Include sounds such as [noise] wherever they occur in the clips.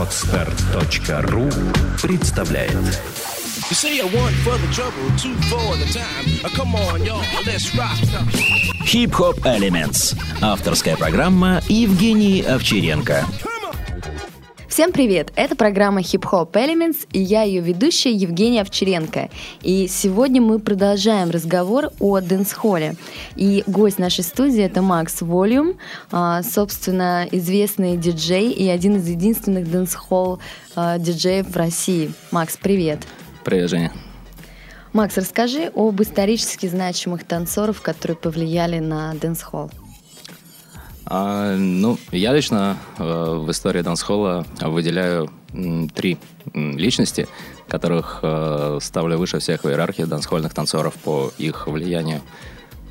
Отстар.ру представляет You say one for the trouble, two for the time. Uh, Come on, y'all, let's rock. Хип-хоп Elements. Авторская программа Евгений Овчаренко. Всем привет! Это программа Hip Hop Elements, и я ее ведущая Евгения Овчаренко. И сегодня мы продолжаем разговор о дэнс-холле. И гость нашей студии — это Макс Волюм, а, собственно, известный диджей и один из единственных дэнс-холл а, диджеев в России. Макс, привет! Привет, Женя. Макс, расскажи об исторически значимых танцоров, которые повлияли на дэнс-холл. А, ну, я лично э, в истории дансхолла выделяю м, три м, личности, которых э, ставлю выше всех в иерархии дансхольных танцоров по их влиянию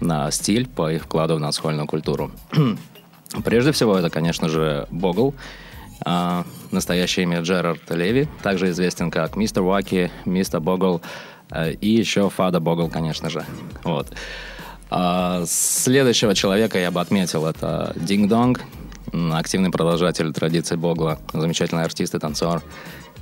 на стиль, по их вкладу в дансхольную культуру. [clears throat] Прежде всего, это, конечно же, Богл, а, настоящее имя Джерард Леви, также известен как Мистер Ваки, Мистер Богл э, и еще Фада Богл, конечно же. Вот. А следующего человека я бы отметил, это Динг Донг, активный продолжатель традиций Богла, замечательный артист и танцор.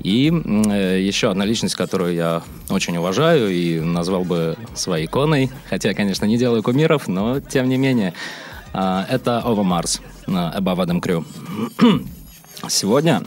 И э, еще одна личность, которую я очень уважаю и назвал бы своей иконой, хотя, конечно, не делаю кумиров, но тем не менее, а, это Ова Марс, э, Above Adam Crew. [clears throat] Сегодня,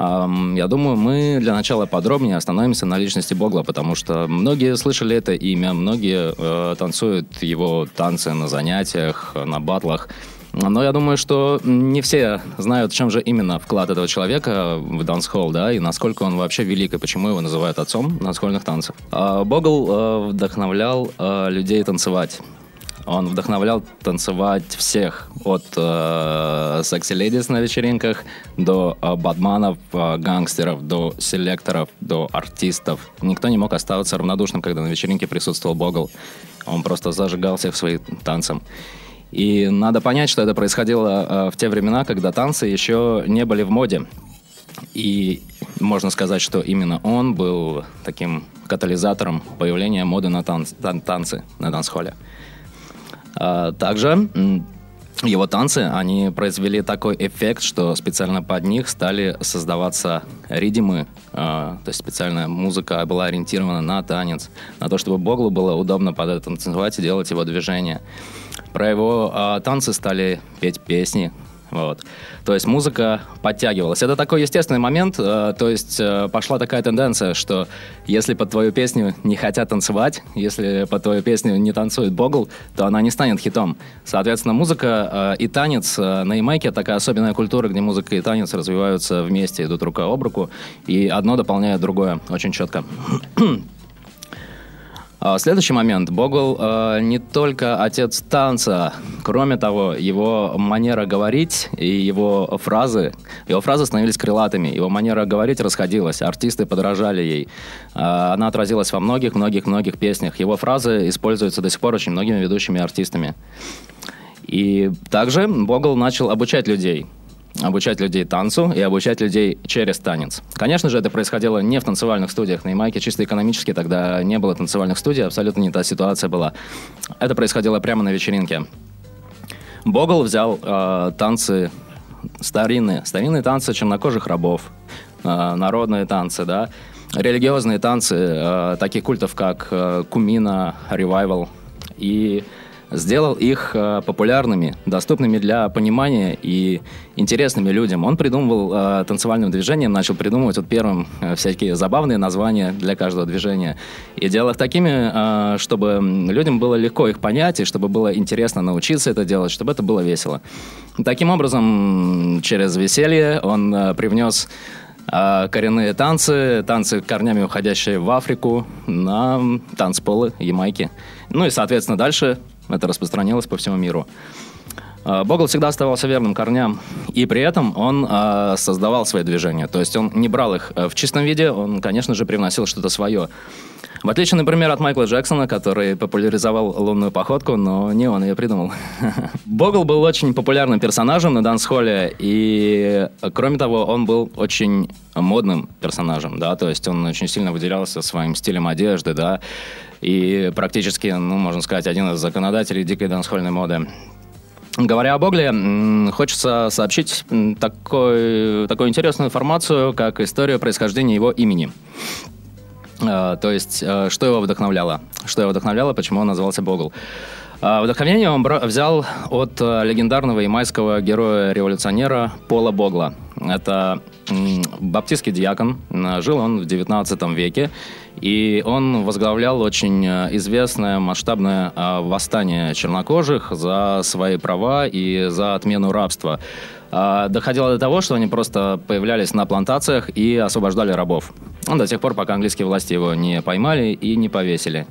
я думаю, мы для начала подробнее остановимся на личности Богла, потому что многие слышали это имя, многие э, танцуют его танцы на занятиях, на батлах. Но я думаю, что не все знают, в чем же именно вклад этого человека в дансхолл, да, и насколько он вообще велик, и почему его называют отцом дансхольных танцев. А Богл э, вдохновлял э, людей танцевать. Он вдохновлял танцевать всех, от э, секси-ледис на вечеринках до э, бадманов, э, гангстеров, до селекторов, до артистов. Никто не мог оставаться равнодушным, когда на вечеринке присутствовал Богл. Он просто зажигал всех своим танцем. И надо понять, что это происходило э, в те времена, когда танцы еще не были в моде. И можно сказать, что именно он был таким катализатором появления моды на танц- тан- танцы на танцхолле. А, Также его танцы, они произвели такой эффект, что специально под них стали создаваться ридимы, а, то есть специальная музыка была ориентирована на танец, на то, чтобы Боглу было удобно под это танцевать и делать его движения. Про его а, танцы стали петь песни, вот. То есть музыка подтягивалась. Это такой естественный момент. э, то есть э, пошла такая тенденция, что если под твою песню не хотят танцевать, если под твою песню не танцует Богл, то она не станет хитом. Соответственно, музыка э, и танец э, на Ямайке такая особенная культура, где музыка и танец развиваются вместе, идут рука об руку, и одно дополняет другое очень четко. А, Следующий момент. Богл э, не только отец танца. Кроме того, его манера говорить и его фразы, его фразы становились крылатыми, его манера говорить расходилась, артисты подражали ей. Э, она отразилась во многих-многих-многих песнях. Его фразы используются до сих пор очень многими ведущими артистами. И также Богл начал обучать людей. Обучать людей танцу и обучать людей через танец. Конечно же, это происходило не в танцевальных студиях на Ямайке, чисто экономически тогда не было танцевальных студий, абсолютно не та ситуация была. Это происходило прямо на вечеринке. Богл взял э, танцы старинные, старинные танцы чернокожих рабов, э, народные танцы, да, религиозные танцы э, таких культов, как э, Кумина, Ревайвал, и сделал их э, популярными, доступными для понимания и интересными людям. Он придумывал э, танцевальным движением, начал придумывать вот первым э, всякие забавные названия для каждого движения. И делал их такими, чтобы людям было легко их понять, и чтобы было интересно научиться это делать, чтобы это было весело. Таким образом, через веселье он привнес коренные танцы, танцы корнями уходящие в Африку, на танцполы Ямайки. Ну и, соответственно, дальше это распространилось по всему миру. Э, Богл всегда оставался верным корням, и при этом он э, создавал свои движения. То есть он не брал их э, в чистом виде, он, конечно же, привносил что-то свое. В отличие, например, от Майкла Джексона, который популяризовал лунную походку, но не он ее придумал. [laughs] Богл был очень популярным персонажем на дансхолле, и, кроме того, он был очень модным персонажем, да, то есть он очень сильно выделялся своим стилем одежды, да, и практически, ну, можно сказать, один из законодателей дикой дансхольной моды. Говоря о Богле, хочется сообщить такой, такую интересную информацию, как историю происхождения его имени. А, то есть, э, что его вдохновляло? Что его вдохновляло, почему он назывался Богл? А, вдохновение он взял от э, легендарного ямайского героя-революционера Пола Богла. Это баптистский диакон. Жил он в 19 веке. И он возглавлял очень э, известное масштабное восстание чернокожих за свои права и за отмену рабства. А, доходило до того, что они просто появлялись на плантациях и освобождали рабов. Ну, до тех пор, пока английские власти его не поймали и не повесили.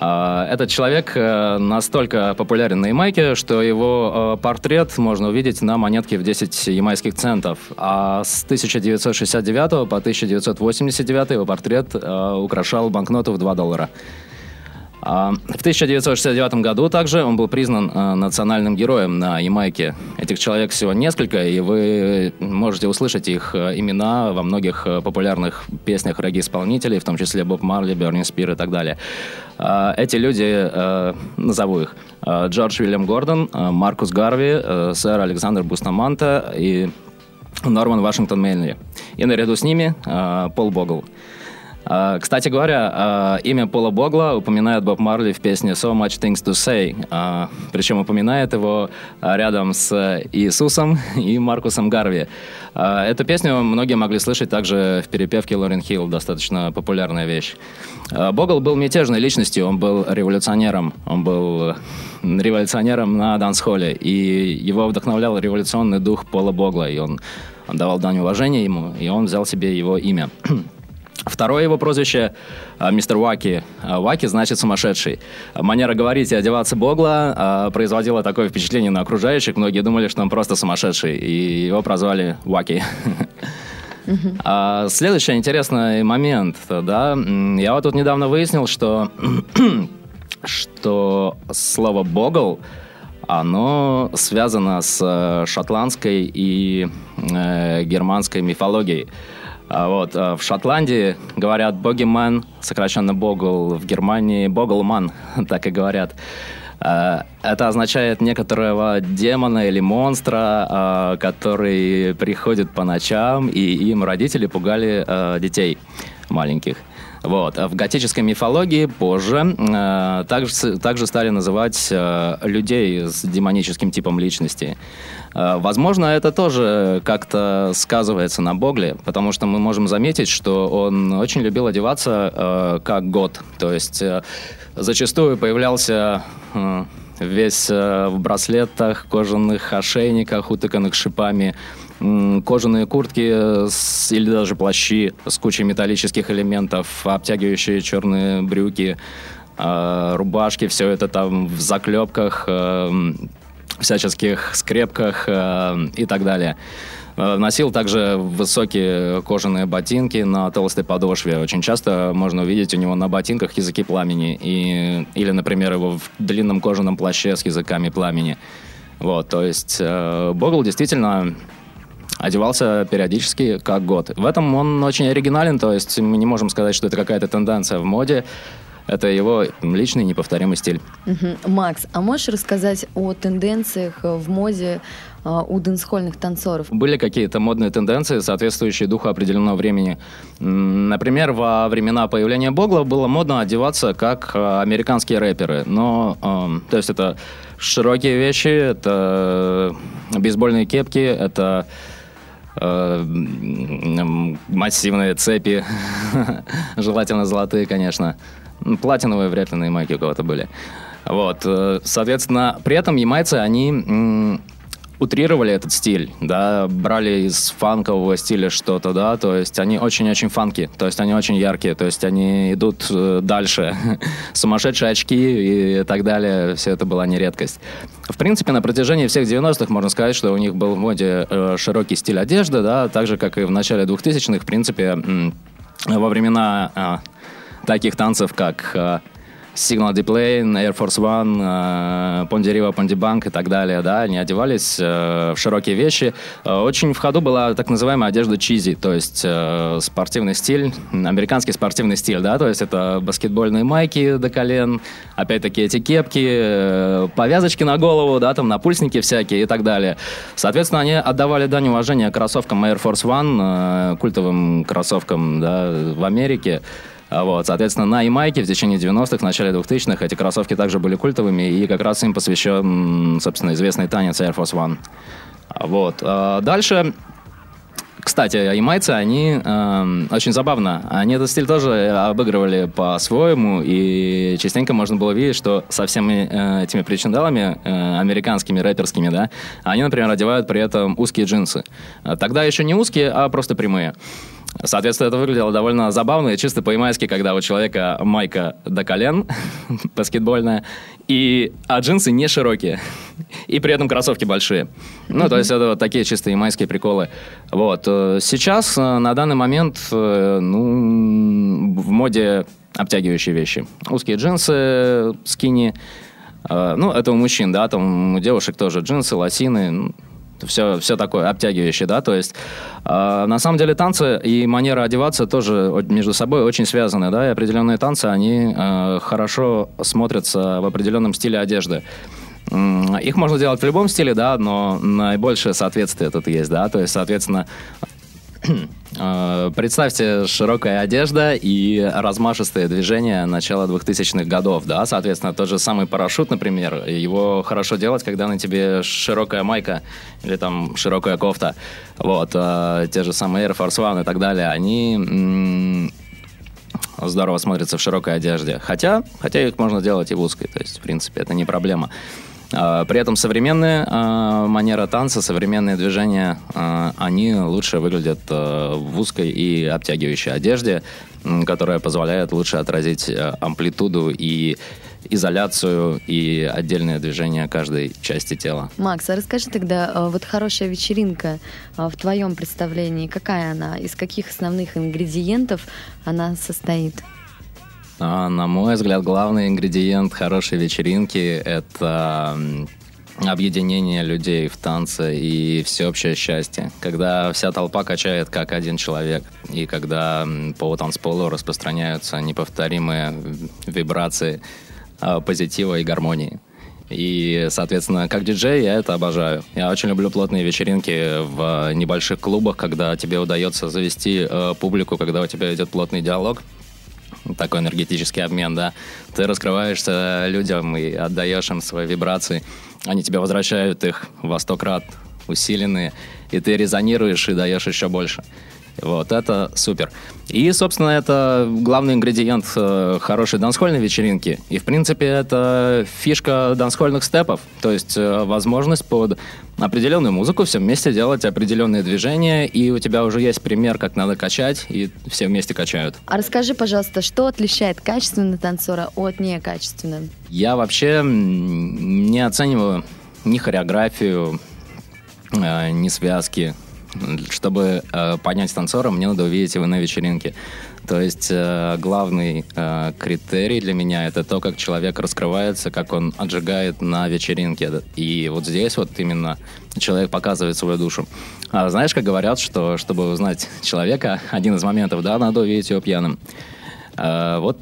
А, этот человек э, настолько популярен на Ямайке, что его э, портрет можно увидеть на монетке в 10 ямайских центов. А с 1969 по 1989 его портрет э, украшал банкноту в 2 доллара. А, в 1969 году также он был признан а, национальным героем на Ямайке. Этих человек всего несколько, и вы можете услышать их а, имена во многих популярных песнях регги-исполнителей, в том числе Боб Марли, Берни Спир и так далее. Эти люди, назову их, Джордж Уильям Гордон, Маркус Гарви, сэр Александр Бустаманта и Норман Вашингтон Мейнли. И наряду с ними Пол Богл. А, кстати говоря, а, имя Пола Богла упоминает Боб Марли в песне «So Much Things to Say». А, Причем упоминает его рядом с Иисусом [laughs] и Маркусом Гарви. Эту песню многие могли слышать также в перепевке Лорен Хилл, достаточно популярная вещь. Богл был мятежной личностью, он был революционером. Он был революционером на дансхолле, и его вдохновлял революционный дух Пола Богла, и он, он давал дань уважения ему, и он взял себе его имя. [clears throat] Второе его прозвище а, мистер Ваки. А, Ваки значит сумасшедший. Манера говорить и одеваться Богла а, производила такое впечатление на окружающих. Многие думали, что он просто сумасшедший, и его прозвали Ваки. [laughs] А, следующий интересный момент, да, я вот тут недавно выяснил, что [clears throat] что слово «богл» оно связано с э, шотландской и э, германской мифологией. А вот, э, в Шотландии говорят «богимен», сокращенно «богл», в Германии «боглман», [laughs] так и говорят. Э, это означает некоторого демона или монстра, э, который приходит по ночам, и им родители пугали детей маленьких. Вот. В готической мифологии позже э, также, также стали называть э, людей с демоническим типом личности. Э, возможно, это тоже как-то сказывается на Богле, потому что мы можем заметить, что он очень любил одеваться э, как год. То есть э, зачастую появлялся... Э, весь э, в браслетах, кожаных ошейниках, утыканных шипами, кожаные куртки с, или даже плащи с кучей металлических элементов, обтягивающие черные брюки, э, рубашки, все это там в заклепках, э, всяческих скрепках э, и так далее. Э, носил также высокие кожаные ботинки на толстой подошве. Очень часто можно увидеть у него на ботинках языки пламени. И, или, например, его в длинном кожаном плаще с языками пламени. Вот, то есть э, Богл действительно одевался периодически как год. В этом он очень оригинален, то есть мы не можем сказать, что это какая-то тенденция в моде. Это его личный неповторимый стиль. Угу. Макс, а можешь рассказать о тенденциях в моде у дэнсхольных танцоров? Были какие-то модные тенденции, соответствующие духу определенного времени. Например, во времена появления Богла было модно одеваться как а, американские рэперы. Но, то есть это широкие вещи, это бейсбольные кепки, это э, массивные цепи, [laughs] желательно золотые, конечно. Платиновые вряд ли на Ямайке у кого-то были. Вот, э, соответственно, при этом ямайцы, они утрировали этот стиль, да, брали из фанкового стиля что-то, да, то есть они очень-очень фанки, то есть они очень яркие, то есть они идут э, дальше. [laughs] Сумасшедшие очки и так далее, все это была не редкость. В принципе, на протяжении всех 90-х можно сказать, что у них был в моде э, широкий стиль одежды, да, так же, как и в начале 2000-х, в принципе, во времена таких танцев, как Signal Deplane, Air Force One, э, Riva, Pondy Bank и так далее, да, они одевались э, в широкие вещи. Э, очень в ходу была так называемая одежда чизи, то есть э, спортивный стиль, американский спортивный стиль, да, то есть это баскетбольные майки до колен, опять-таки эти кепки, э, повязочки на голову, да, там напульсники всякие и так далее. Соответственно, они отдавали дань уважения кроссовкам Air Force One, э, культовым кроссовкам, да, в Америке. А Вот, соответственно, на Ямайке в течение 90-х, в начале 2000-х эти кроссовки также были культовыми, и как раз им посвящен, собственно, известный танец Air Force One. А Вот. А Дальше кстати, ямайцы, они э, очень забавно. Они этот стиль тоже обыгрывали по-своему, и частенько можно было видеть, что со всеми э, этими причиндалами, э, американскими, рэперскими, да, они, например, одевают при этом узкие джинсы. А Тогда еще не узкие, а просто прямые. Соответственно, это выглядело довольно забавно и чисто по-ямайски, когда у человека майка до колен, [laughs] баскетбольная, и, а джинсы не широкие. И при этом кроссовки большие. Ну, то есть это вот такие чисто ямайские приколы. Вот. э, Сейчас, э, на данный момент, э, ну, в моде обтягивающие вещи. Узкие джинсы, скини. Ну, это у мужчин, да, там у девушек тоже джинсы, лосины, все, все такое обтягивающее, да, то есть э, на самом деле танцы и манера одеваться тоже между собой очень связаны, да, и определенные танцы, они э, хорошо смотрятся в определенном стиле одежды. Их можно делать в любом стиле, да, но наибольшее соответствие тут есть, да, то есть, соответственно, [clears throat] Представьте, широкая одежда и размашистые движения начала 2000-х годов, да, соответственно, тот же самый парашют, например, его хорошо делать, когда на тебе широкая майка или там широкая кофта, вот, э, те же самые Air Force One и так далее, они здорово смотрятся в широкой одежде, хотя, хотя их можно делать и в узкой, то есть, в принципе, это не проблема. А, При этом современная манера танца, современные движения, а, они лучше выглядят а, в узкой и обтягивающей одежде, которая позволяет лучше отразить амплитуду и изоляцию и отдельное движение каждой части тела. Макс, а расскажи тогда, вот хорошая вечеринка в твоем представлении, какая она, из каких основных ингредиентов она состоит? А, На мой взгляд, главный ингредиент хорошей вечеринки – это объединение людей в танце и всеобщее счастье. Когда вся толпа качает как один человек, и когда по танцполу распространяются неповторимые вибрации а, позитива и гармонии. И, соответственно, как диджей я это обожаю. Я очень люблю плотные вечеринки в небольших клубах, когда тебе удается завести э, публику, когда у тебя идет плотный диалог, такой энергетический обмен, да. Ты раскрываешься людям и отдаешь им свои вибрации. Они тебе возвращают их во сто крат усиленные, и ты резонируешь и даешь еще больше. Вот, это супер. И, собственно, это главный ингредиент э, хорошей дансхольной вечеринки. И, в принципе, это фишка дансхольных степов. То есть э, возможность под определенную музыку все вместе делать определенные движения, и у тебя уже есть пример, как надо качать, и все вместе качают. А расскажи, пожалуйста, что отличает качественного танцора от некачественного? Я вообще не оцениваю ни хореографию, э, ни связки. Чтобы э, понять танцора, мне надо увидеть его на вечеринке. То есть э, главный э, критерий для меня это то, как человек раскрывается, как он отжигает на вечеринке. И вот здесь вот именно человек показывает свою душу. А знаешь, как говорят, что чтобы узнать человека, один из моментов, да, надо увидеть его пьяным. А, вот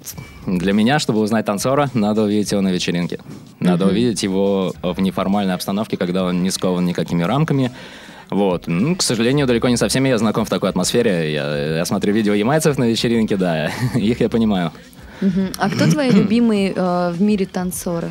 для меня, чтобы узнать танцора, надо увидеть его на вечеринке. Надо увидеть его в неформальной обстановке, когда он не скован никакими рамками. Вот. Ну, к сожалению, далеко не со всеми я знаком в такой атмосфере. Я, я смотрю видео ямайцев на вечеринке, да, [laughs] их я понимаю. А кто твои [clears throat] любимые э, в мире танцоры?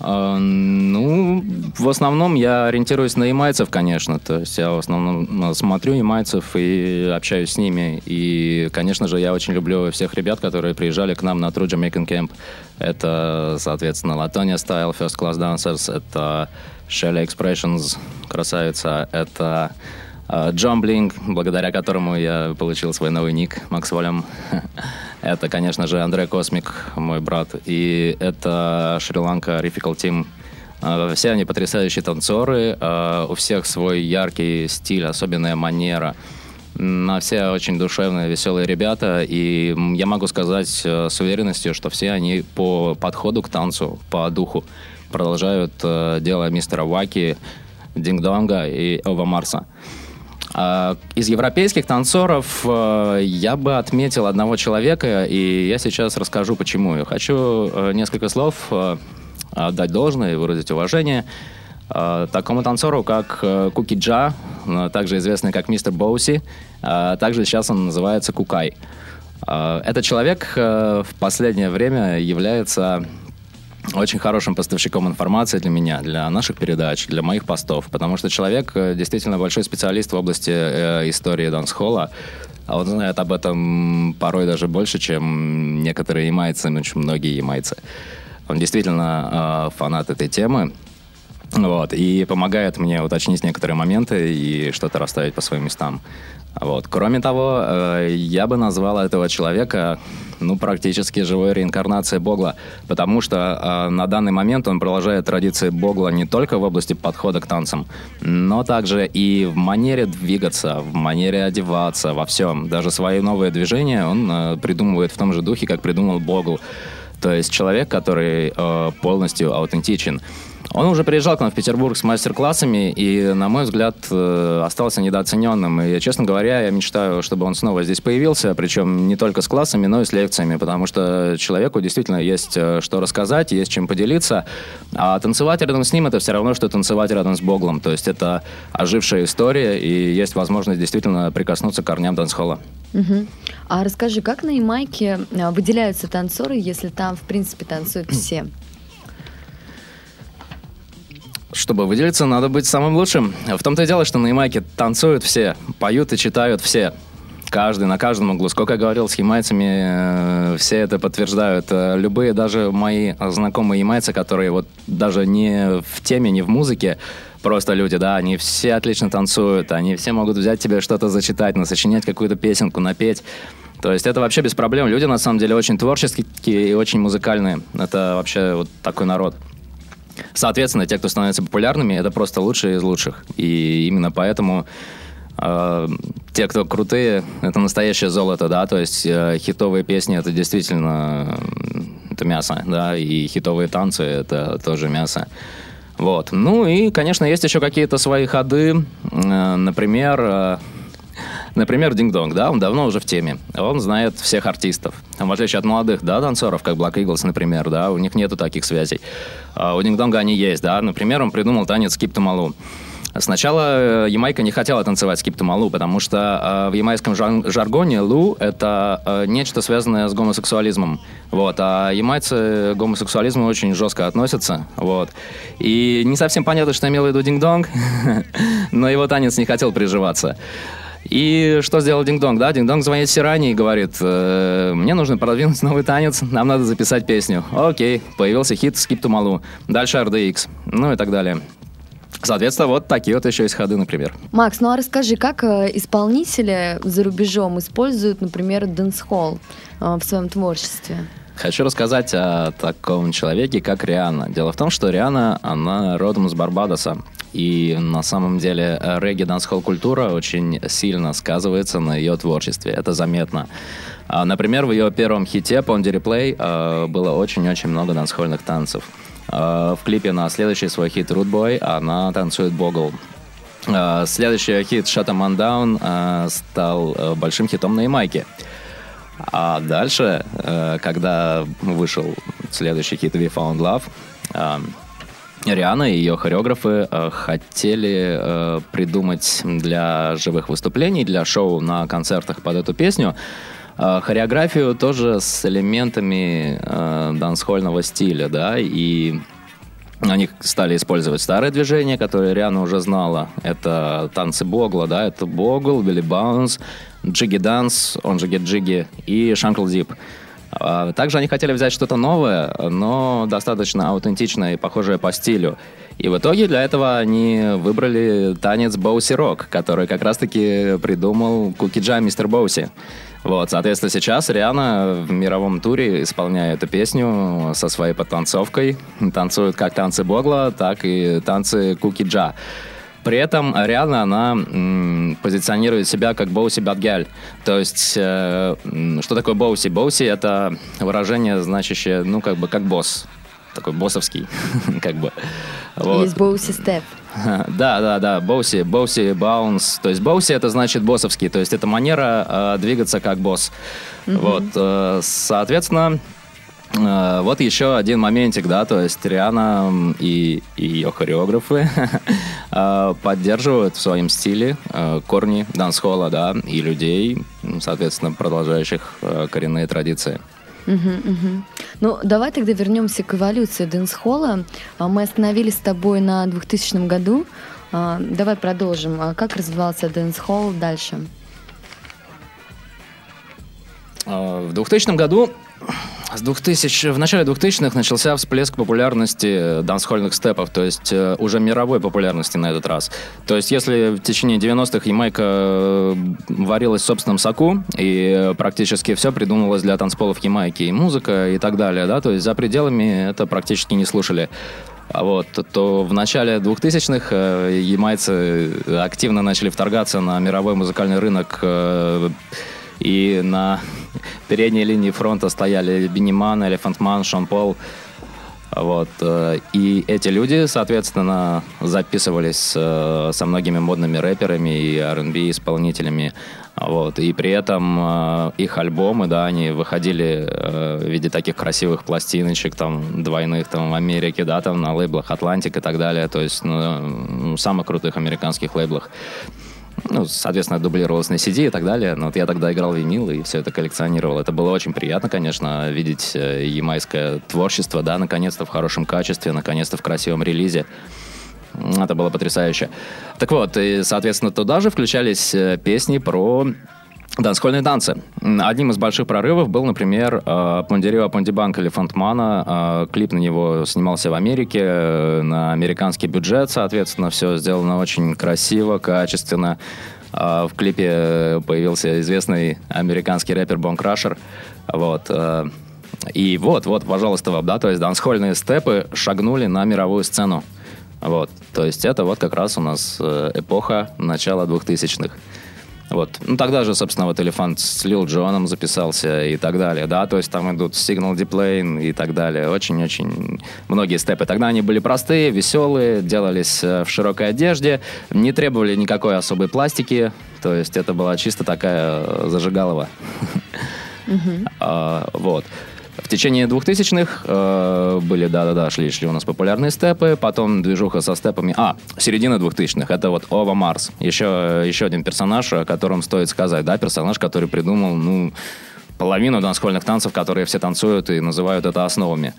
А, Ну, в основном я ориентируюсь на ямайцев, конечно. То есть я в основном э, смотрю ямайцев и общаюсь с ними. И, конечно же, я очень люблю всех ребят, которые приезжали к нам на True Jamaican Camp. Это, соответственно, Latonia Style, First Class Dancers, это Shelly Expressions, красавица, это э, Джомблинг, благодаря которому я получил свой новый ник, Макс Волем. [laughs] Это, конечно же, Андре Космик, мой брат. И это Шри-Ланка Riffical Team. Э, Все они потрясающие танцоры. э, У всех свой яркий стиль, особенная манера. На все очень душевные, веселые ребята. И я могу сказать э, с уверенностью, что все они по подходу к танцу, по духу продолжают э, дело мистера Ваки, Динг-Донга и Ова Марса. А, из европейских танцоров э, я бы отметил одного человека, и я сейчас расскажу, почему. Я хочу э, несколько слов э, отдать должное и выразить уважение такому танцору, как Куки Джа, также известный как мистер Боуси, также сейчас он называется Кукай. Этот человек в последнее время является очень хорошим поставщиком информации для меня, для наших передач, для моих постов, потому что человек э, действительно большой специалист в области э, истории дансхолла, а он знает об этом порой даже больше, чем некоторые ямайцы, очень многие ямайцы. Он действительно э, фанат этой темы, вот, и помогает мне уточнить некоторые моменты и что-то расставить по своим местам. Вот. Кроме того, э, я бы назвал этого человека ну, практически живой реинкарнацией Богла, потому что э, на данный момент он продолжает традиции Богла не только в области подхода к танцам, но также и в манере двигаться, в манере одеваться, во всем. Даже свои новые движения он э, придумывает в том же духе, как придумал Богл. То есть человек, который э, полностью аутентичен. Он уже приезжал к нам в Петербург с мастер-классами, и, на мой взгляд, э, остался недооцененным. И, честно говоря, я мечтаю, чтобы он снова здесь появился, причем не только с классами, но и с лекциями, потому что человеку действительно есть э, что рассказать, есть чем поделиться. А танцевать рядом с ним — это все равно, что танцевать рядом с Боглом. То есть это ожившая история, и есть возможность действительно прикоснуться к корням дансхолла. Угу. А расскажи, как на Ямайке э, выделяются танцоры, если там, в принципе, танцуют все? Чтобы выделиться, надо быть самым лучшим. В том-то и дело, что на Ямайке танцуют все, поют и читают все. Каждый, на каждом углу. Сколько я говорил с ямайцами, э, все это подтверждают. Э, любые, даже мои знакомые ямайцы, которые вот даже не в теме, не в музыке, просто люди, да, они все отлично танцуют, они все могут взять тебе что-то зачитать, насочинять какую-то песенку, напеть. То есть это вообще без проблем. Люди, на самом деле, очень творческие и очень музыкальные. Это вообще вот такой народ. Соответственно, те, кто становится популярными, это просто лучшие из лучших. И именно поэтому э, те, кто крутые, это настоящее золото, да, то есть э, хитовые песни это действительно это мясо, да, и хитовые танцы это тоже мясо. Вот. Ну и, конечно, есть еще какие-то свои ходы. Э, например, э, Например, Динг Донг, да, он давно уже в теме. Он знает всех артистов. В отличие от молодых, да, танцоров, как Black Eagles, например, да, у них нету таких связей. А у Динг Донга они есть, да. Например, он придумал танец Кипту Малу. Сначала э, Ямайка не хотела танцевать скипту малу, потому что э, в ямайском жаргоне лу — это э, нечто связанное с гомосексуализмом. Вот, а ямайцы к гомосексуализму очень жестко относятся. Вот. И не совсем понятно, что имел в виду Динг-Донг, [laughs] но его танец не хотел приживаться. И что сделал Динг-Донг, да? Динг-Донг звонит Сиране и говорит, э, мне нужно продвинуть новый танец, нам надо записать песню. Окей, появился хит «Skip to Ma Lou», дальше RDX, ну и так далее. Соответственно, вот такие вот еще есть ходы, например. Макс, ну а расскажи, как э, исполнители за рубежом используют, например, дэнс-холл э, в своем творчестве? Хочу рассказать о таком человеке, как Риана. Дело в том, что Риана, она родом из Барбадоса. И на самом деле э, регги дансхолл культура очень сильно сказывается на ее творчестве. Это заметно. А, например, в ее первом хите Pondy Replay э, было очень-очень много дансхольных танцев. Э, в клипе на следующий свой хит Root Boy она танцует Богл. Следующий хит Shut Man Down стал большим хитом на Ямайке. А дальше, когда вышел следующий хит We Found Love, Риана и ее хореографы э, хотели э, придумать для живых выступлений, для шоу на концертах под эту песню э, хореографию тоже с элементами э, дансхольного стиля, да, и они стали использовать старые движения, которые Риана уже знала. Это танцы Богла, да, это Богл, Билли Баунс, Джиги Данс, он же Get Jiggy и Шанкл Дип. Также они хотели взять что-то новое, но достаточно аутентичное и похожее по стилю. И в итоге для этого они выбрали танец Боуси Рок, который как раз-таки придумал Кукиджа Мистер Боуси. Вот, соответственно, сейчас Риана в мировом туре исполняет эту песню со своей подтанцовкой. Танцуют как танцы Богла, так и танцы Кукиджа. При этом реально она м, позиционирует себя как Боуси Бадгяль. То есть, э, что такое Боуси? Боуси — это выражение, значащее, ну, как бы, как босс. Такой боссовский, [laughs] как бы. Вот. Есть Боуси Степ. [laughs] Да, да, да, боуси, боуси, баунс. То есть боуси это значит боссовский, то есть это манера э, двигаться как босс. Mm-hmm. Вот, э, соответственно, вот еще один моментик, да, то есть Риана и, и ее хореографы [laughs] э, поддерживают в своем стиле э, корни дансхола, да, и людей, соответственно, продолжающих э, коренные традиции. Угу, угу. Ну, давай тогда вернемся к эволюции дэнс-холла. А, мы остановились с тобой на 2000 году. А, давай продолжим. А как развивался дэнс-холл дальше? В 2000 году с 2000, в начале 2000-х начался всплеск популярности дансхольных степов, то есть э, уже мировой популярности на этот раз. То есть если в течение 90-х Ямайка э, варилась в собственном соку, и практически все придумывалось для танцполов Ямайки, и музыка, и так далее, да, то есть за пределами это практически не слушали. А вот, то в начале 2000-х э, ямайцы активно начали вторгаться на мировой музыкальный рынок и на передней линии фронта стояли Бенниман, Элефантман, Шон Пол. Вот. Э, и эти люди, соответственно, записывались э, со многими модными рэперами и R&B исполнителями. Вот. И при этом э, их альбомы, да, они выходили в виде таких красивых пластиночек, там, двойных, там, в Америке, да, там, на лейблах Атлантик и так далее. То есть, ну, самых крутых американских лейблах ну, соответственно, дублировалось на CD и так далее. Но вот я тогда играл винил и все это коллекционировал. Это было очень приятно, конечно, видеть э, ямайское творчество, да, наконец-то в хорошем качестве, наконец-то в красивом релизе. Это было потрясающе. Так вот, и, соответственно, туда же включались э, песни про Дансхольные танцы. Одним из больших прорывов был, например, э, Пондерио Пондибанк или Фонтмана. Э, клип на него снимался в Америке э, на американский бюджет, соответственно, все сделано очень красиво, качественно. В клипе появился известный американский рэпер Бон Крашер. Вот. И вот, вот, пожалуйста, вам, да, то есть дансхольные степы шагнули на мировую сцену. Вот, то есть это вот как раз у нас эпоха начала 2000-х. Вот. Ну, тогда же, собственно, вот Элефант с Лил Джоном записался и так далее, да, то есть там идут Signal Deplane и так далее. Очень-очень многие степы. Тогда они были простые, веселые, делались э, в широкой одежде, не требовали никакой особой пластики, то есть это была чисто такая э, зажигалова. А, вот. В течение двухтысячных э, были, да-да-да, шли, шли у нас популярные степы, потом движуха со степами. А, середина двухтысячных, это вот Ова Марс. Еще, еще один персонаж, о котором стоит сказать, да, персонаж, который придумал, ну, половину дансхольных танцев, которые все танцуют и называют это основами.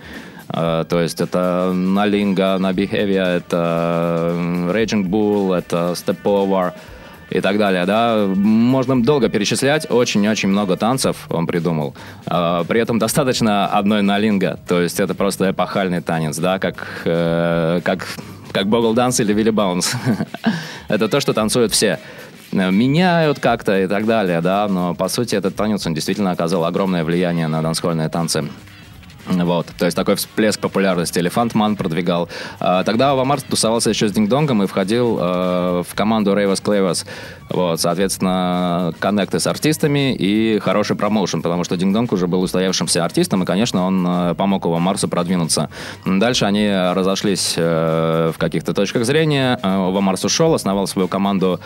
Uh, то есть это Налинга, Набихевия, это Raging Bull, это Step Over, и так далее, да. Можно долго перечислять, очень-очень много танцев он придумал. А, при этом достаточно одной налинга, то есть это просто эпохальный танец, да, как, э, как, как Богл Данс или Вилли Баунс. [laughs] это то, что танцуют все меняют как-то и так далее, да, но по сути этот танец, он действительно оказал огромное влияние на дансхольные танцы. Вот, то есть такой всплеск популярности Элефант Ман продвигал. А, тогда Ава Марс тусовался еще с Динг-Донгом и входил э, в команду Рейвас Клейвас. Вот, соответственно, коннекты с артистами и хороший промоушен, потому что Динг-Донг уже был устоявшимся артистом, и, конечно, он э, помог Ава Марсу продвинуться. Дальше они разошлись в каких-то точках зрения. Ова Марс ушел, основал свою команду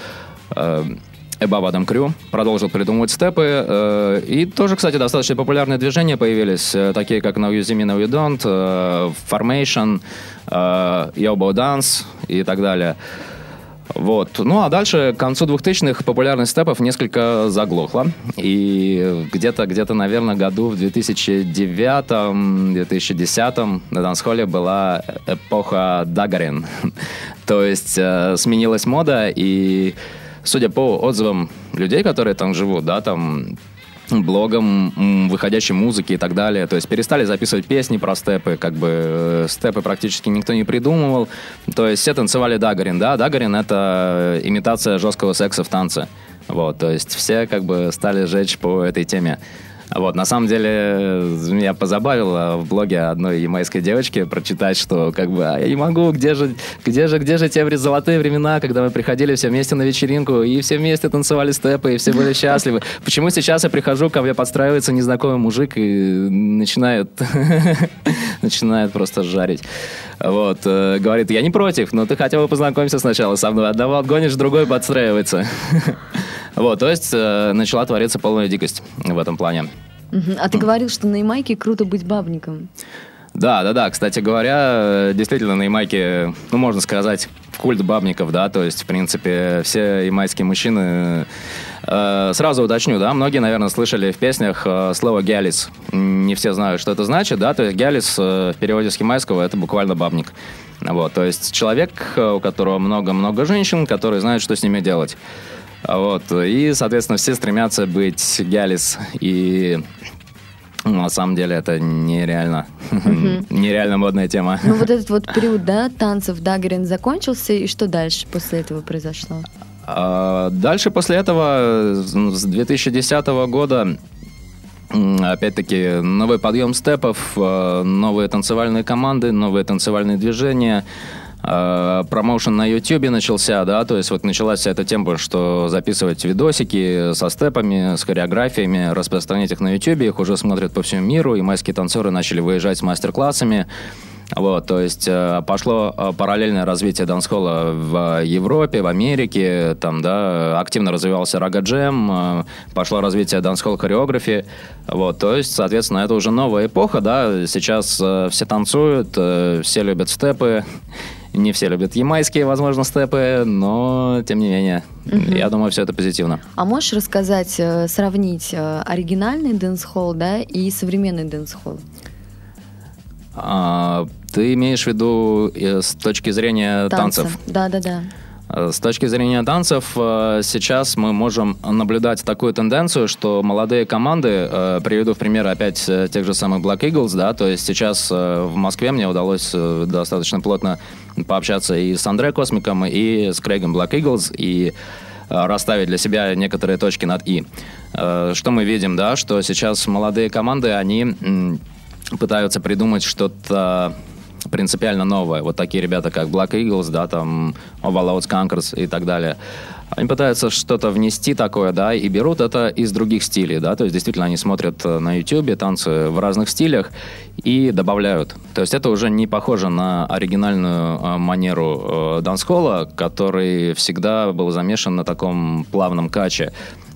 Above Adam Crew продолжил придумывать степы. Э, и тоже, кстати, достаточно популярные движения появились, э, такие как Now You See Me, Now You Don't, э, Formation, э, Yobo Dance и так далее. Вот. Ну, а дальше, к концу 2000-х, популярность степов несколько заглохла. И где-то, где-то, наверное, году в 2009-2010 на Дансхолле была эпоха Дагарин. [laughs] То есть э, сменилась мода, и судя по отзывам людей, которые там живут, да, там блогом, выходящей музыки и так далее. То есть перестали записывать песни про степы, как бы э, степы практически никто не придумывал. То есть все танцевали Дагарин, да, Дагарин это имитация жесткого секса в танце. Вот, то есть все как бы стали жечь по этой теме. Вот, на самом деле, меня позабавило в блоге одной ямайской девочки прочитать, что как бы, а я не могу, где же, где же, где же те золотые времена, когда мы приходили все вместе на вечеринку, и все вместе танцевали степы, и все были счастливы. Почему сейчас я прихожу, ко мне подстраивается незнакомый мужик и начинает, [laughs] начинает просто жарить. Вот, э, говорит, я не против, но ты хотя бы познакомься сначала со мной. Одного отгонишь, другой подстраивается. [laughs] Вот, то есть э, начала твориться полная дикость в этом плане. А ты говорил, что на Ямайке круто быть бабником. Да, да, да. Кстати говоря, э, действительно на Ямайке, ну, можно сказать, культ бабников, да, то есть, в принципе, все ямайские мужчины... э, сразу уточню, да, многие, наверное, слышали в песнях э, слово «гялис». Не все знают, что это значит, да, то есть «гялис» э, в переводе с ямайского это буквально бабник. Вот, то есть человек, э, у которого много-много женщин, который знает, что с ними делать. А Вот, и, соответственно, все стремятся быть «гялис», и ну, на самом деле это нереально, [laughs] нереально модная тема. Ну вот этот вот период, да, танцев Дагерин закончился, и что дальше после этого произошло? А, Дальше после этого, с 2010 года, опять-таки, новый подъем степов, э, новые танцевальные команды, новые танцевальные движения, э, промоушен на YouTube начался, да, то есть вот началась вся эта тема, что записывать видосики со степами, с хореографиями, распространять их на YouTube, их уже смотрят по всему миру, и майские танцоры начали выезжать с мастер-классами, вот, то есть э, пошло э, параллельное развитие дансхола в Европе, в Америке, там, да, активно развивался рага-джем, э, пошло развитие дансхол хореографии, вот, то есть, соответственно, это уже новая эпоха, да, сейчас все танцуют, все любят степы, не все любят ямайские, возможно, степы, но, тем не менее, я думаю, все это позитивно. А можешь рассказать, э, сравнить э, оригинальный дэнс-холл, да, и современный дэнс-холл? А, ты имеешь в виду э, с точки зрения танцев? Да-да-да. Э, С точки зрения танцев, э, сейчас мы можем наблюдать такую тенденцию, что молодые команды, э, приведу в пример опять э, тех же самых Black Eagles, да, то есть сейчас э, в Москве мне удалось э, достаточно плотно пообщаться и с Андре Космиком, и с Крейгом Black Eagles, и э, расставить для себя некоторые точки над «и». Э, Что мы видим, да, что сейчас молодые команды, они пытаются придумать что-то принципиально новое. Вот такие ребята, как Black Eagles, да, там Overload Skunkers и так далее. Они пытаются что-то внести такое, да, и берут это из других стилей, да, то есть действительно они смотрят э, на YouTube танцы в разных стилях и добавляют. То есть это уже не похоже на оригинальную э, манеру э, дансхола, который всегда был замешан на таком плавном каче.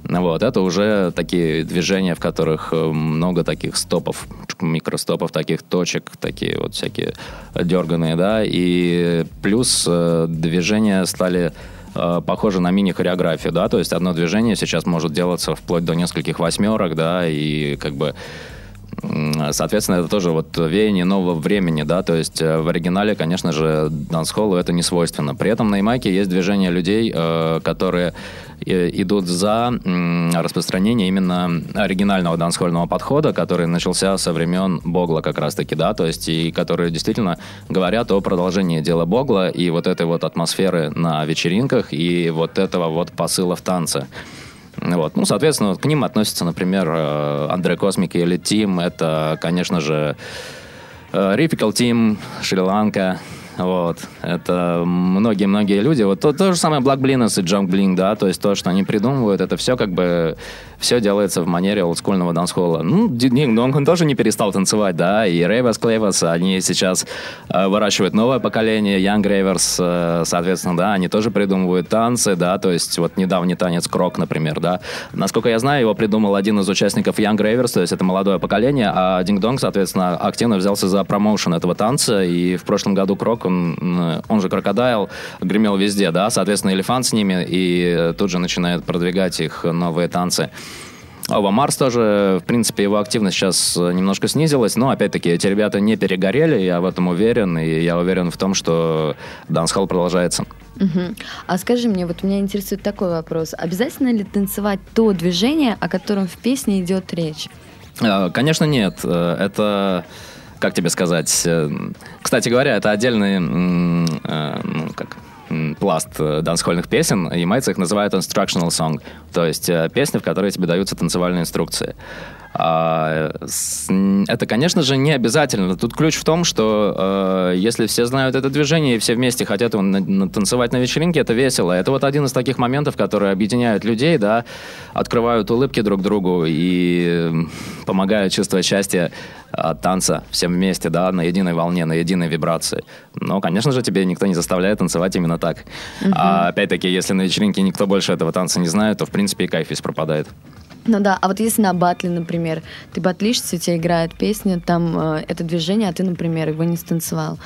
Вот, это уже такие движения, в которых э, много таких стопов, микростопов, таких точек, такие вот всякие дерганые, да, и плюс э, движения стали э, похожи на мини-хореографию, да, то есть одно движение сейчас может делаться вплоть до нескольких восьмерок, да, и как бы Соответственно, это тоже вот веяние нового времени, да, то есть э, в оригинале, конечно же, дансхоллу это не свойственно. При этом на Ямайке есть движение людей, э, которые э, идут за распространение именно оригинального дансхольного подхода, который начался со времен Богла как раз-таки, да, то есть и которые действительно говорят о продолжении дела Богла и вот этой вот атмосферы на вечеринках и вот этого вот посыла в танце. Вот. Ну, соответственно, к ним относятся, например, э, Андре Космик или Тим. Это, конечно же, Рификал Тим, Шри-Ланка. Вот. Это многие-многие люди. Вот то, то же самое Black Blinas и Jump Bling, да, то есть то, что они придумывают, это все как бы все делается в манере олдскульного дансхолла. Ну, Динг Донг, он тоже не перестал танцевать, да, и Рейвас Клейвас, они сейчас э, выращивают новое поколение, Young Ravers, э, соответственно, да, они тоже придумывают танцы, да, то есть вот недавний танец Крок, например, да. Насколько я знаю, его придумал один из участников Young Ravers, то есть это молодое поколение, а Динг Донг, соответственно, активно взялся за промоушен этого танца, и в прошлом году Крок, он, м, он же Крокодайл, гремел везде, да, соответственно, Элефант с ними, и э, тут же начинает продвигать их новые танцы. Ова Марс тоже, в принципе, его активность сейчас э, немножко снизилась, но, опять-таки, эти ребята не перегорели, я в этом уверен, и я уверен в том, что дансхолл продолжается. Мгм. А скажи мне, вот меня интересует такой вопрос. Обязательно ли танцевать то движение, о котором в песне идет речь? Э, Конечно, нет. Э, Это, как тебе сказать... э, Кстати говоря, это отдельный э, ну, как, пласт э, дансхольных песен. Ямайцы их называют instructional song. То есть песни, в которые тебе даются танцевальные инструкции. А, это, конечно же, не обязательно. Тут ключ в том, что э, если все знают это движение и все вместе хотят танцевать на вечеринке, это весело. Это вот один из таких моментов, которые объединяют людей, да, открывают улыбки друг другу и помогают чувствовать счастье от танца всем вместе, да, на единой волне, на единой вибрации. Но, конечно же, тебе никто не заставляет танцевать именно так. Uh-huh. А опять-таки, если на вечеринке никто больше этого танца не знает, то, в принципе, и кайф весь пропадает. Ну да, а вот если на батле, например, ты батлишься, у тебя играет песня, там э, это движение, а ты, например, его не станцевал.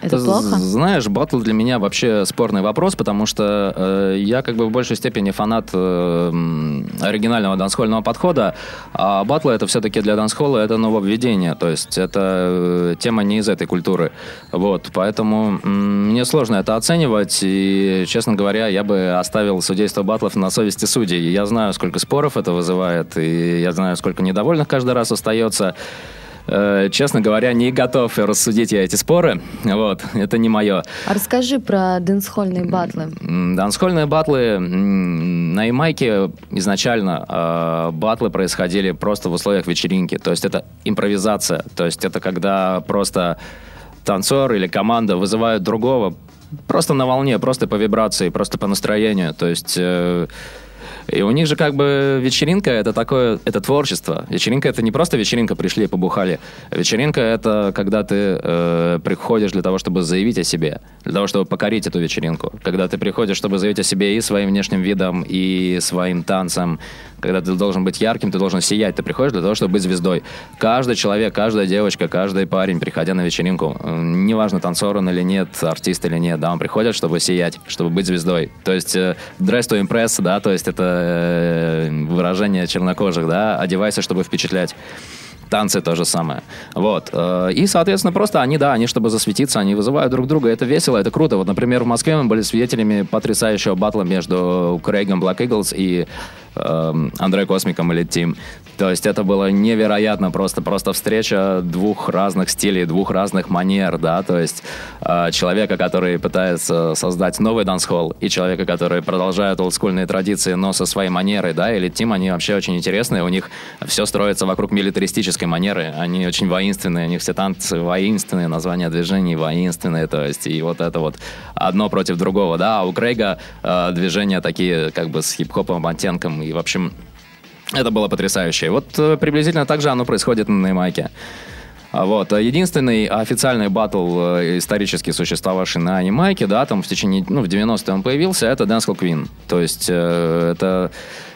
Это плохо? Знаешь, батл для меня вообще спорный вопрос, потому что э, я как бы в большей степени фанат э, оригинального дансхольного подхода, а батлы это все-таки для дансхола это нововведение, то есть это э, тема не из этой культуры. Вот, поэтому э, мне сложно это оценивать, и, честно говоря, я бы оставил судейство батлов на совести судей. Я знаю, сколько споров это вызывает, и я знаю, сколько недовольных каждый раз остается. Э, честно говоря, не готов рассудить я эти споры. Вот, это не мое. А расскажи про дэнсхольные батлы. Дэнсхольные батлы на Ямайке изначально э, батлы происходили просто в условиях вечеринки. То есть это импровизация. То есть это когда просто танцор или команда вызывают другого просто на волне, просто по вибрации, просто по настроению. То есть э, и у них же как бы вечеринка это такое, это творчество. Вечеринка это не просто вечеринка, пришли и побухали. Вечеринка это когда ты э, приходишь для того, чтобы заявить о себе, для того, чтобы покорить эту вечеринку. Когда ты приходишь, чтобы заявить о себе и своим внешним видом, и своим танцем, когда ты должен быть ярким, ты должен сиять, ты приходишь для того, чтобы быть звездой. Каждый человек, каждая девочка, каждый парень, приходя на вечеринку, неважно, танцор он или нет, артист или нет, да, он приходит, чтобы сиять, чтобы быть звездой. То есть э, dress to impress, да, то есть это выражение чернокожих, да, одевайся, чтобы впечатлять танцы то же самое. Вот. И, соответственно, просто они, да, они, чтобы засветиться, они вызывают друг друга. Это весело, это круто. Вот, например, в Москве мы были свидетелями потрясающего батла между Крейгом Black Eagles и э, Андре Космиком или Тим. То есть это было невероятно просто, просто встреча двух разных стилей, двух разных манер, да, то есть э, человека, который пытается создать новый дансхолл, и человека, который продолжает олдскульные традиции, но со своей манерой, да, или Тим, они вообще очень интересные, у них все строится вокруг милитаристической манеры, они очень воинственные, у них все танцы воинственные, названия движений воинственные, то есть и вот это вот одно против другого, да, а у Крейга э, движения такие как бы с хип-хопом оттенком и, в общем, это было потрясающе. Вот э, приблизительно так же оно происходит на Ямайке. А вот. Единственный официальный батл, э, исторически существовавший на Ямайке, да, там в течение, ну, в 90-е он появился, это Dancehall Queen. То есть э, это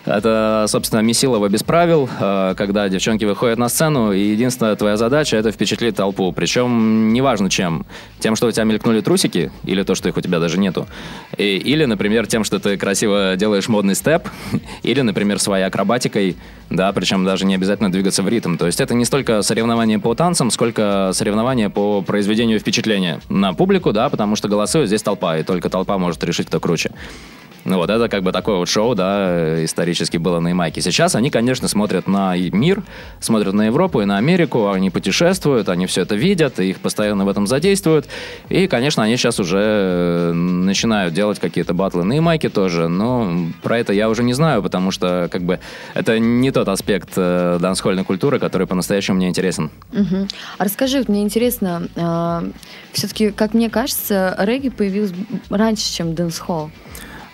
это, собственно, Месилова без правил, э, когда девчонки выходят на сцену, и единственная твоя задача — это впечатлить толпу. Причем неважно чем. Тем, что у тебя мелькнули трусики, или то, что их у тебя даже нету. И, или, например, тем, что ты красиво делаешь модный степ, [laughs] или, например, своей акробатикой, да, причем даже не обязательно двигаться в ритм. То есть это не столько соревнование по танцам, сколько соревнование по произведению впечатления на публику, да, потому что голосует здесь толпа, и только толпа может решить, кто круче. Ну вот это как бы такое вот шоу, да, исторически было на Ямайке. Сейчас они, конечно, смотрят на мир, смотрят на Европу и на Америку, они путешествуют, они все это видят, их постоянно в этом задействуют. И, конечно, они сейчас уже э, начинают делать какие-то батлы на Ямайке тоже, но про это я уже не знаю, потому что как бы это не тот аспект э, дансхольной культуры, который по-настоящему мне интересен. Угу. А расскажи, мне интересно, э, все-таки, как мне кажется, регги появился раньше, чем дэнс-холл.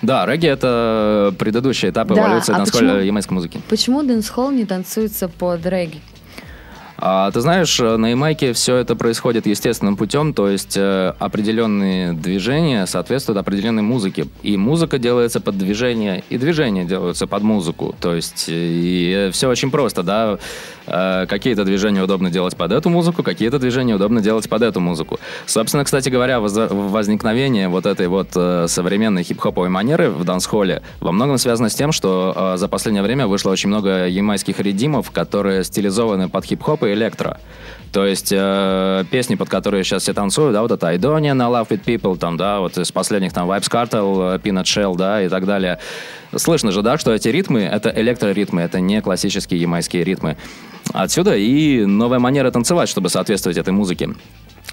Да, регги — это предыдущий этап эволюции а дансхолля ямайской музыки. Почему дэнс-холл не танцуется под регги? А, ты знаешь, на Ямайке все это происходит естественным путем, то есть э, определенные движения соответствуют определенной музыке. И музыка делается под движение, и движения делаются под музыку. То есть и все очень просто, да. Э, какие-то движения удобно делать под эту музыку, какие-то движения удобно делать под эту музыку. Собственно, кстати говоря, возникновение вот этой вот э, современной хип-хоповой манеры в дансхолле во многом связано с тем, что э, за последнее время вышло очень много ямайских риддимов, которые стилизованы под хип-хоп и электро. То есть э, песни, под которые сейчас все танцуют, да, вот это Айдония на Love With People, там, да, вот из последних там Vibes Cartel, Peanut Shell, да, и так далее. Слышно же, да, что эти ритмы — это электроритмы, это не классические ямайские ритмы. Отсюда и новая манера танцевать, чтобы соответствовать этой музыке.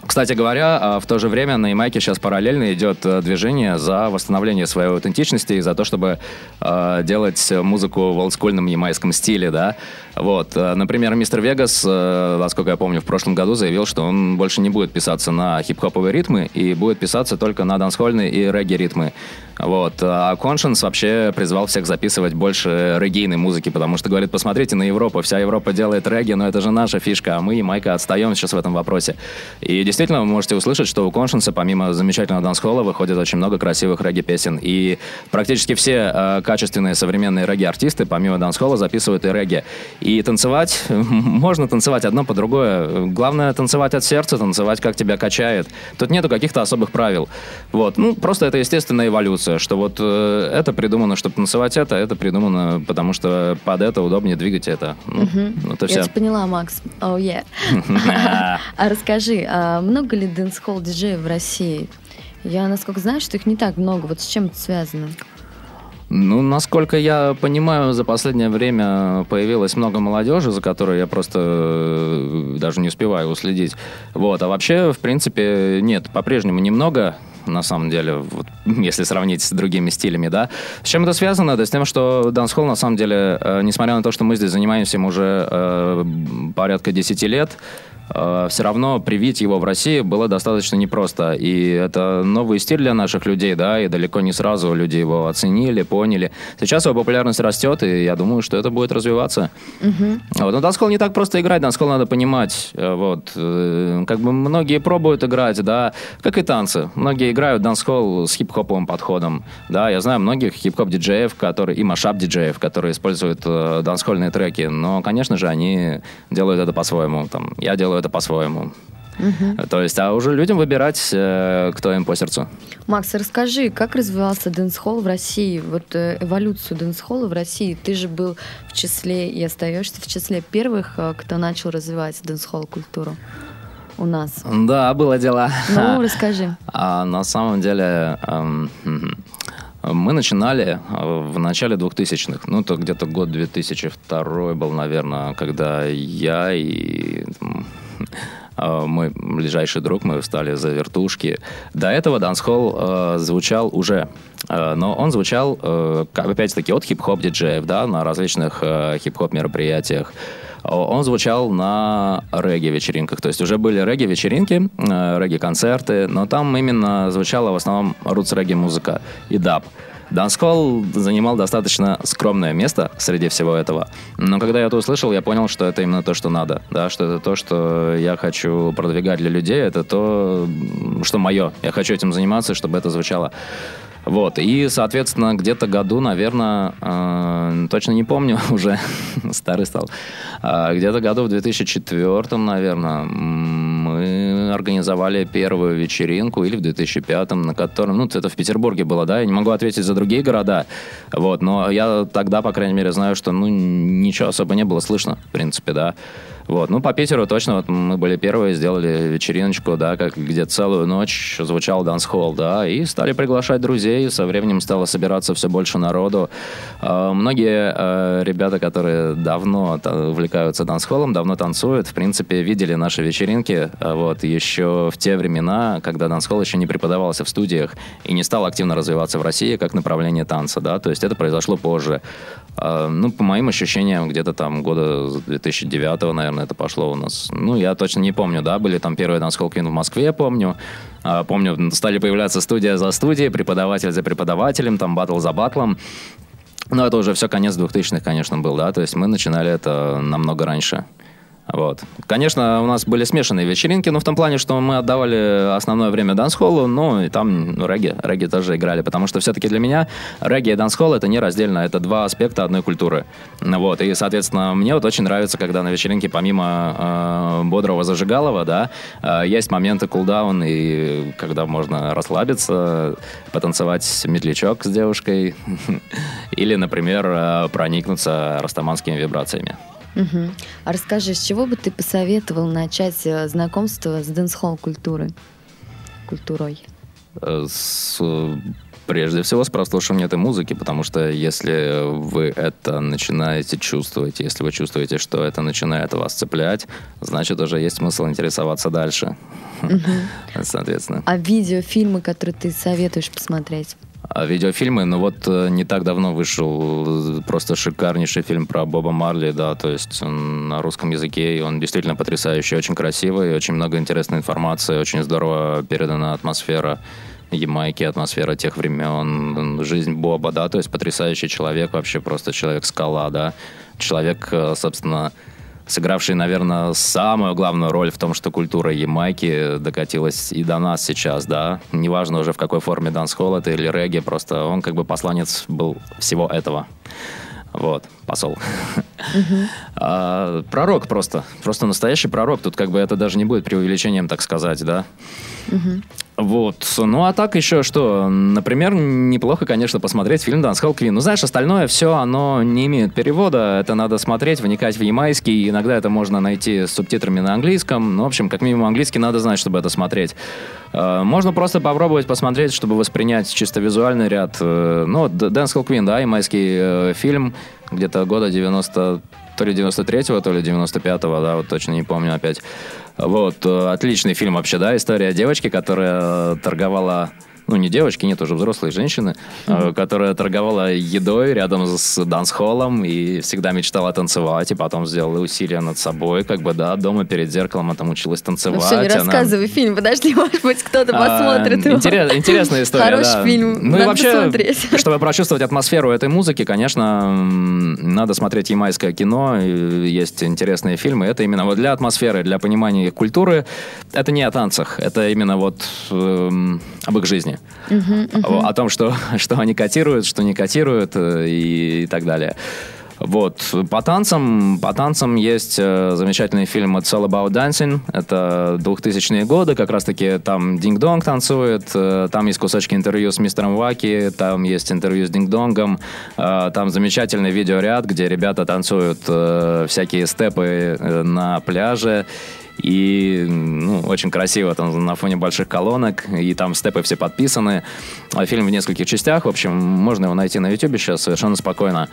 Кстати говоря, а, в то же время на Ямайке сейчас параллельно идет э, движение за восстановление своей аутентичности и за то, чтобы э, делать музыку в олдскульном ямайском стиле, да. Вот, э, например, мистер Вегас, э, насколько я помню, в прошлом году заявил, что он больше не будет писаться на хип-хоповые ритмы и будет писаться только на дансхольные и регги-ритмы. Вот. А Conscience вообще призвал всех записывать больше реггийной музыки, потому что говорит, посмотрите на Европу, вся Европа делает регги, но это же наша фишка, а мы, Майка, отстаем сейчас в этом вопросе. И действительно, вы можете услышать, что у Conscience, помимо замечательного дансхолла, выходит очень много красивых регги-песен. И практически все э, качественные современные регги-артисты, помимо дансхолла, записывают и регги. И танцевать, [laughs] можно танцевать одно по другое. Главное танцевать от сердца, танцевать, как тебя качает. Тут нету каких-то особых правил. Вот. Ну, просто это естественная эволюция что вот э, это придумано, чтобы танцевать это, это придумано, потому что под это удобнее двигать это. Ну, угу. это вся... Я тебя поняла, Макс. Oh, yeah. [laughs] а расскажи, а много ли дэнс-холл диджеев в России? Я, насколько знаю, что их не так много. Вот с чем это связано? Ну, насколько я понимаю, за последнее время появилось много молодежи, за которой я просто э, даже не успеваю уследить. Вот. А вообще, в принципе, нет, по-прежнему немного на самом деле, вот, [laughs] если сравнить с другими стилями, да. С чем это связано? Да с тем, что дансхолл, на самом деле, э, несмотря на то, что мы здесь занимаемся им уже э, порядка 10 лет, все равно привить его в России было достаточно непросто. И это новый стиль для наших людей, да, и далеко не сразу люди его оценили, поняли. Сейчас его популярность растет, и я думаю, что это будет развиваться. Угу. Вот. Но дансхолл не так просто играть, дансхолл надо понимать. Э, вот. Э, как бы многие пробуют играть, да, как и танцы. Многие играют дансхолл с хип-хоповым подходом. Да, я знаю многих хип-хоп диджеев, которые, и машап диджеев, которые используют э, дансхольные треки, но, конечно же, они делают это по-своему. Там, я делаю это по-своему. Угу. То есть, а уже людям выбирать, э, кто им по сердцу. Макс, расскажи, как развивался дэнс-холл в России? Вот э, эволюцию дэнс-холла в России. Ты же был в числе и остаешься в числе первых, э, кто начал развивать дэнс-холл культуру у нас. Да, было дело. Ну, расскажи. [laughs] А, на самом деле... Эм, мы начинали в начале 2000-х, ну, это где-то год 2002 был, наверное, когда я и мой ближайший друг, мы встали за вертушки. До этого дансхолл э, звучал уже, э, но он звучал, э, опять-таки, от хип-хоп диджеев, да, на различных э, хип-хоп мероприятиях. Он звучал на регги-вечеринках, то есть уже были регги-вечеринки, э, регги-концерты, но там именно звучала в основном рутс-регги-музыка и даб. Дансхолл занимал достаточно скромное место среди всего этого. Но когда я это услышал, я понял, что это именно то, что надо. Да, что это то, что я хочу продвигать для людей. Это то, что мое. Я хочу этим заниматься, чтобы это звучало вот, и, соответственно, где-то году, наверное, э, точно не помню, [laughs] уже старый стал, э, где-то году в 2004, наверное, мы организовали первую вечеринку, или в 2005, на котором, ну, это в Петербурге было, да, я не могу ответить за другие города, вот, но я тогда, по крайней мере, знаю, что, ну, ничего особо не было слышно, в принципе, да, вот. Ну, по Питеру точно вот мы были первые, сделали вечериночку, да, как где целую ночь звучал дансхолл, да, и стали приглашать друзей, со временем стало собираться все больше народу. Э, многие э, ребята, которые давно увлекаются дансхоллом, давно танцуют, в принципе, видели наши вечеринки, э, вот, еще в те времена, когда дансхолл еще не преподавался в студиях и не стал активно развиваться в России как направление танца, да, то есть это произошло позже. Э, ну, по моим ощущениям, где-то там года 2009, наверное, это пошло у нас. Ну, я точно не помню, да, были там первые Dance Hall в Москве, помню. А, помню, стали появляться студия за студией, преподаватель за преподавателем, там батл за батлом. Но это уже все конец 2000-х, конечно, был, да, то есть мы начинали это намного раньше. Вот. Конечно, у нас были смешанные вечеринки, но в том плане, что мы отдавали основное время дансхоллу, ну и там ну, регги, регги тоже играли, потому что все-таки для меня регги и дансхолл это не раздельно, это два аспекта одной культуры. Вот. И, соответственно, мне вот очень нравится, когда на вечеринке помимо э, бодрого зажигалова, да, э, есть моменты cool down, и когда можно расслабиться, потанцевать медлячок с девушкой, [laughs] или, например, э, проникнуться растаманскими вибрациями. Угу. А расскажи, с чего бы ты посоветовал начать э, знакомство с дэнс-холл культурой? Культурой? Э, с Прежде всего с прослушивания этой музыки, потому что если вы это начинаете чувствовать, если вы чувствуете, что это начинает вас цеплять, значит уже есть смысл интересоваться дальше. [laughs] Соответственно. А видеофильмы, которые ты советуешь посмотреть? А видеофильмы, ну вот э, не так давно вышел просто шикарнейший фильм про Боба Марли, да, то есть на русском языке, и он действительно потрясающий, очень красивый, очень много интересной информации, очень здорово передана атмосфера Ямайки, атмосфера тех времен, жизнь Боба, да, то есть потрясающий человек, вообще просто человек-скала, да, человек, э, собственно, сыгравший, наверное, самую главную роль в том, что культура Ямайки докатилась и до нас сейчас, да. Неважно уже в какой форме дансхолл это или регги, просто он как бы посланец был всего этого. Вот, посол. А, пророк просто. Просто настоящий пророк. Тут как бы это даже не будет преувеличением, так сказать, да. Вот. Ну, а так еще что? Например, неплохо, конечно, посмотреть фильм «Данс Квин». Ну, знаешь, остальное все, оно не имеет перевода. Это надо смотреть, вникать в ямайский. Иногда это можно найти с субтитрами на английском. Ну, в общем, как минимум английский надо знать, чтобы это смотреть. А, можно просто попробовать посмотреть, чтобы воспринять чисто визуальный ряд. Э, ну, «Дэнс Квин», да, ямайский э, фильм где-то года 90 то ли 93-го, то ли 95-го, да, вот точно не помню опять. Вот, э, отличный фильм вообще, да, история девочки, которая торговала ну, не девочки, нет, уже взрослые женщины, mm-hmm. которая торговала едой рядом с дансхоллом и всегда мечтала танцевать, и потом сделала усилия над собой, как бы, да, дома перед зеркалом она там училась танцевать. Ну все, не она... рассказывай фильм, подожди, [laughs] может быть, кто-то а, посмотрит его. Интерес, интересная история, Хороший да. фильм, ну, надо и вообще, посмотреть. [laughs] чтобы прочувствовать атмосферу этой музыки, конечно, надо смотреть ямайское кино, есть интересные фильмы, это именно вот для атмосферы, для понимания культуры, это не о танцах, это именно вот э, об их жизни. Uh-huh. О том, что, [laughs] что они котируют, что не котируют э, и, и так далее. Вот. По танцам, по танцам есть э, замечательный фильм «It's all about dancing». Это 2000-е годы, как раз-таки там Динг-Донг танцует, э, там есть кусочки интервью с мистером Ваки, там есть интервью с Динг-Донгом, э, там замечательный видеоряд, где ребята танцуют э, всякие степы э, на пляже, и ну, очень красиво там на фоне больших колонок, и там степы все подписаны. А фильм в нескольких частях, в общем, можно его найти на YouTube сейчас совершенно спокойно.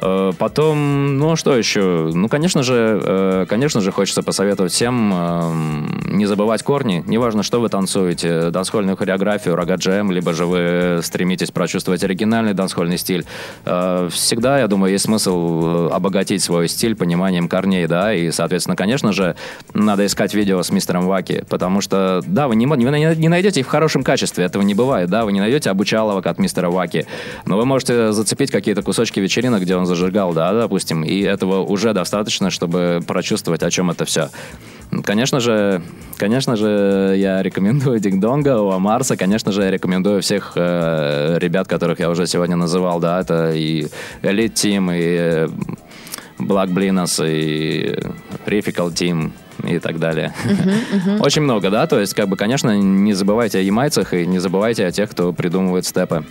Э, потом, ну что еще? Ну, конечно же, э, конечно же, хочется посоветовать всем эм, не забывать корни. Неважно, что вы танцуете, дансхольную хореографию, рога-джем, либо же вы стремитесь прочувствовать оригинальный дансхольный стиль. Э, всегда, я думаю, есть смысл обогатить свой стиль пониманием корней, да, и, соответственно, конечно же, надо искать видео с мистером Ваки, потому что, да, вы не, вы не найдете их в хорошем качестве, этого не бывает, да, вы не найдете обучаловок от мистера Ваки, но вы можете зацепить какие-то кусочки вечеринок, где он зажигал, да, допустим, и этого уже достаточно, чтобы прочувствовать, о чем это все. Конечно же, конечно же, я рекомендую Динг-Донга, у Марса, конечно же, я рекомендую всех э, ребят, которых я уже сегодня называл, да, это и Elite Team, и Black Blinas, и Rifical Team, и так далее. Uh-huh, [laughs] uh-huh. Очень много, да, то есть, как бы, конечно, не забывайте о ямайцах и не забывайте о тех, кто придумывает степы.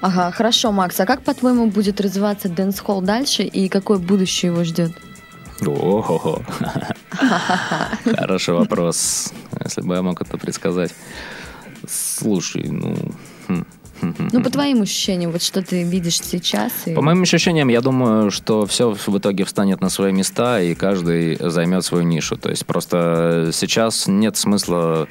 Ага, хорошо, Макс. А как, по-твоему, будет развиваться Дэнс Холл дальше и какое будущее его ждет? О, [laughs] хороший вопрос. Если бы я мог это предсказать. Слушай, ну... Хм, хм, хм, ну, по твоим ощущениям, вот что ты видишь сейчас? И... По моим ощущениям, я думаю, что все в итоге встанет на свои места, и каждый займет свою нишу. То есть просто сейчас нет смысла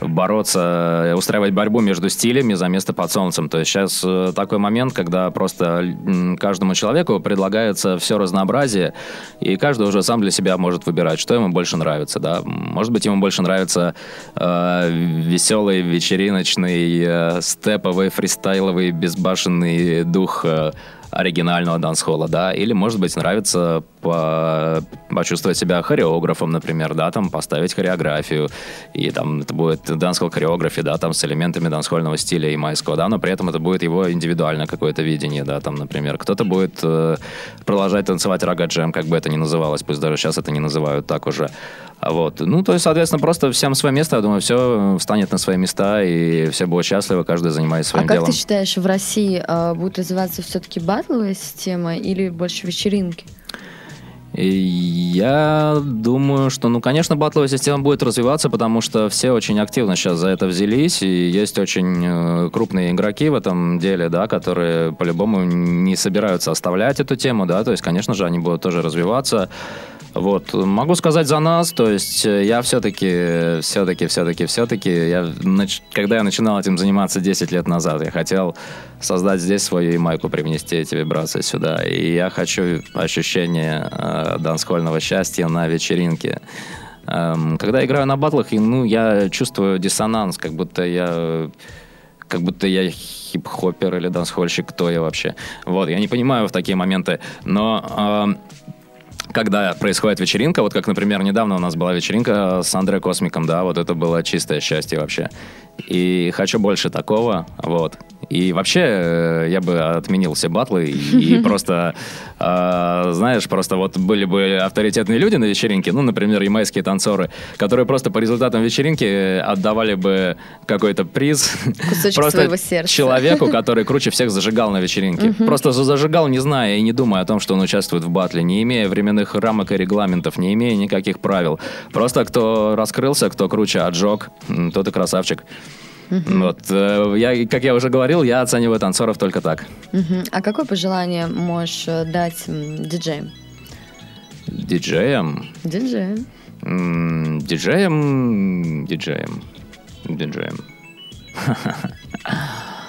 бороться, устраивать борьбу между стилями за место под солнцем. То есть сейчас э, такой момент, когда просто каждому человеку предлагается все разнообразие, и каждый уже сам для себя может выбирать, что ему больше нравится. Да? Может быть, ему больше нравится э, веселый, вечериночный, э, степовый, фристайловый, безбашенный дух э, оригинального дансхола, да, или, может быть, нравится по почувствовать себя хореографом, например, да, там поставить хореографию, и там это будет дансхол хореографии, да, там с элементами дансхольного стиля и майского, да, но при этом это будет его индивидуальное какое-то видение, да, там, например, кто-то будет э, продолжать танцевать рога джем, как бы это ни называлось, пусть даже сейчас это не называют так уже, вот. Ну, то есть, соответственно, просто всем свое место, я думаю, все встанет на свои места, и все будут счастливы, каждый занимается своим а делом. А как ты считаешь, в России э, будет развиваться все-таки батловая система или больше вечеринки? Я думаю, что, ну, конечно, батловая система будет развиваться, потому что все очень активно сейчас за это взялись, и есть очень э, крупные игроки в этом деле, да, которые по-любому не собираются оставлять эту тему, да, то есть, конечно же, они будут тоже развиваться. Вот, могу сказать за нас, то есть э, я все-таки, все-таки, все-таки, все-таки, я, когда я начинал этим заниматься 10 лет назад, я хотел создать здесь свою майку, привнести эти вибрации сюда, и я хочу ощущение э, дансхольного счастья на вечеринке. Эм, когда играю на батлах, ну, я чувствую диссонанс, как будто я как будто я хип-хоппер или дансхольщик, кто я вообще. Вот, я не понимаю в такие моменты, но э, когда происходит вечеринка, вот как, например, недавно у нас была вечеринка с Андре Космиком, да, вот это было чистое счастье вообще. И хочу больше такого, вот. И вообще э, я бы отменил все батлы и [laughs] просто, э, знаешь, просто вот были бы авторитетные люди на вечеринке, ну, например, ямайские танцоры, которые просто по результатам вечеринки отдавали бы какой-то приз просто своего сердца. человеку, который круче всех зажигал на вечеринке. Просто зажигал, не зная и не думая о том, что он участвует в батле, не имея временных рамок и регламентов, не имея никаких правил. Просто кто раскрылся, кто круче отжег, тот и красавчик. Угу. Вот, э, я, как я уже говорил, я оцениваю танцоров только так. Угу. А какое пожелание можешь э, дать диджеям? Диджеям? Диджеям. Диджеям, диджеям, диджеям. [laughs]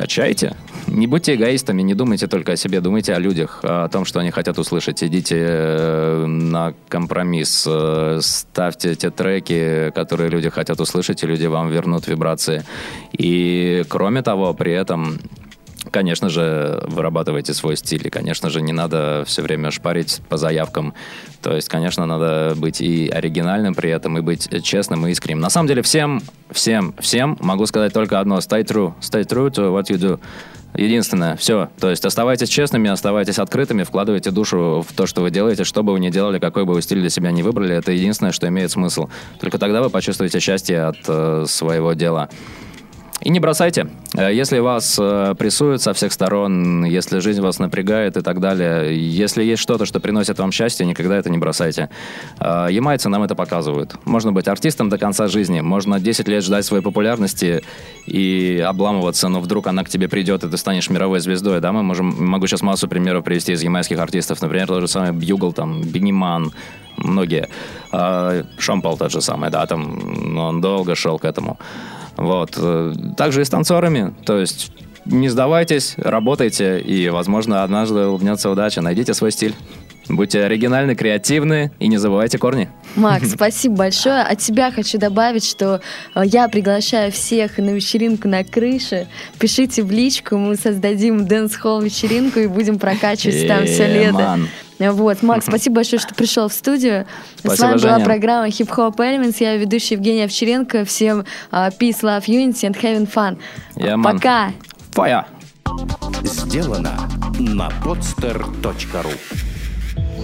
Качайте. Не будьте эгоистами, не думайте только о себе, думайте о людях, о том, что они хотят услышать. Идите э, на компромисс, э, ставьте те треки, которые люди хотят услышать, и люди вам вернут вибрации. И кроме того, при этом Конечно же, вырабатывайте свой стиль. И, конечно же, не надо все время шпарить по заявкам. То есть, конечно, надо быть и оригинальным при этом, и быть честным и искренним. На самом деле, всем, всем, всем могу сказать только одно. Stay true. Stay true to what you do. Единственное, все. То есть оставайтесь честными, оставайтесь открытыми, вкладывайте душу в то, что вы делаете, что бы вы ни делали, какой бы вы стиль для себя не выбрали, это единственное, что имеет смысл. Только тогда вы почувствуете счастье от э, своего дела. И не бросайте. Э, если вас э, прессуют со всех сторон, если жизнь вас напрягает и так далее, если есть что-то, что приносит вам счастье, никогда это не бросайте. Э, ямайцы нам это показывают. Можно быть артистом до конца жизни, можно 10 лет ждать своей популярности и обламываться, но вдруг она к тебе придет, и ты станешь мировой звездой. Да, мы можем, могу сейчас массу примеров привести из ямайских артистов. Например, тот же самый Бьюгл, там, Бенниман, многие. Sean Paul тот же самый, да, там, он долго шел к этому. Вот. Э, также и с танцорами. То есть не сдавайтесь, работайте, и, возможно, однажды улыбнется удача. Найдите свой стиль. Будьте оригинальны, креативны и не забывайте корни. Макс, [laughs] спасибо большое. От себя хочу добавить, что э, я приглашаю всех на вечеринку на крыше. Пишите в личку, мы создадим дэнс-холл вечеринку и будем прокачивать там все лето. Вот, Макс, [laughs] спасибо большое, что пришел в студию. Спасибо, С вами Женя. была программа Hip Hop Elements. Я ведущая Евгения Овчаренко. Всем uh, peace, love, unity and having fun. Yeah, Пока. Fire! Сделано на podster.ru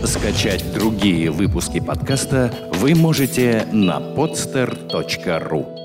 Скачать другие выпуски подкаста вы можете на podster.ru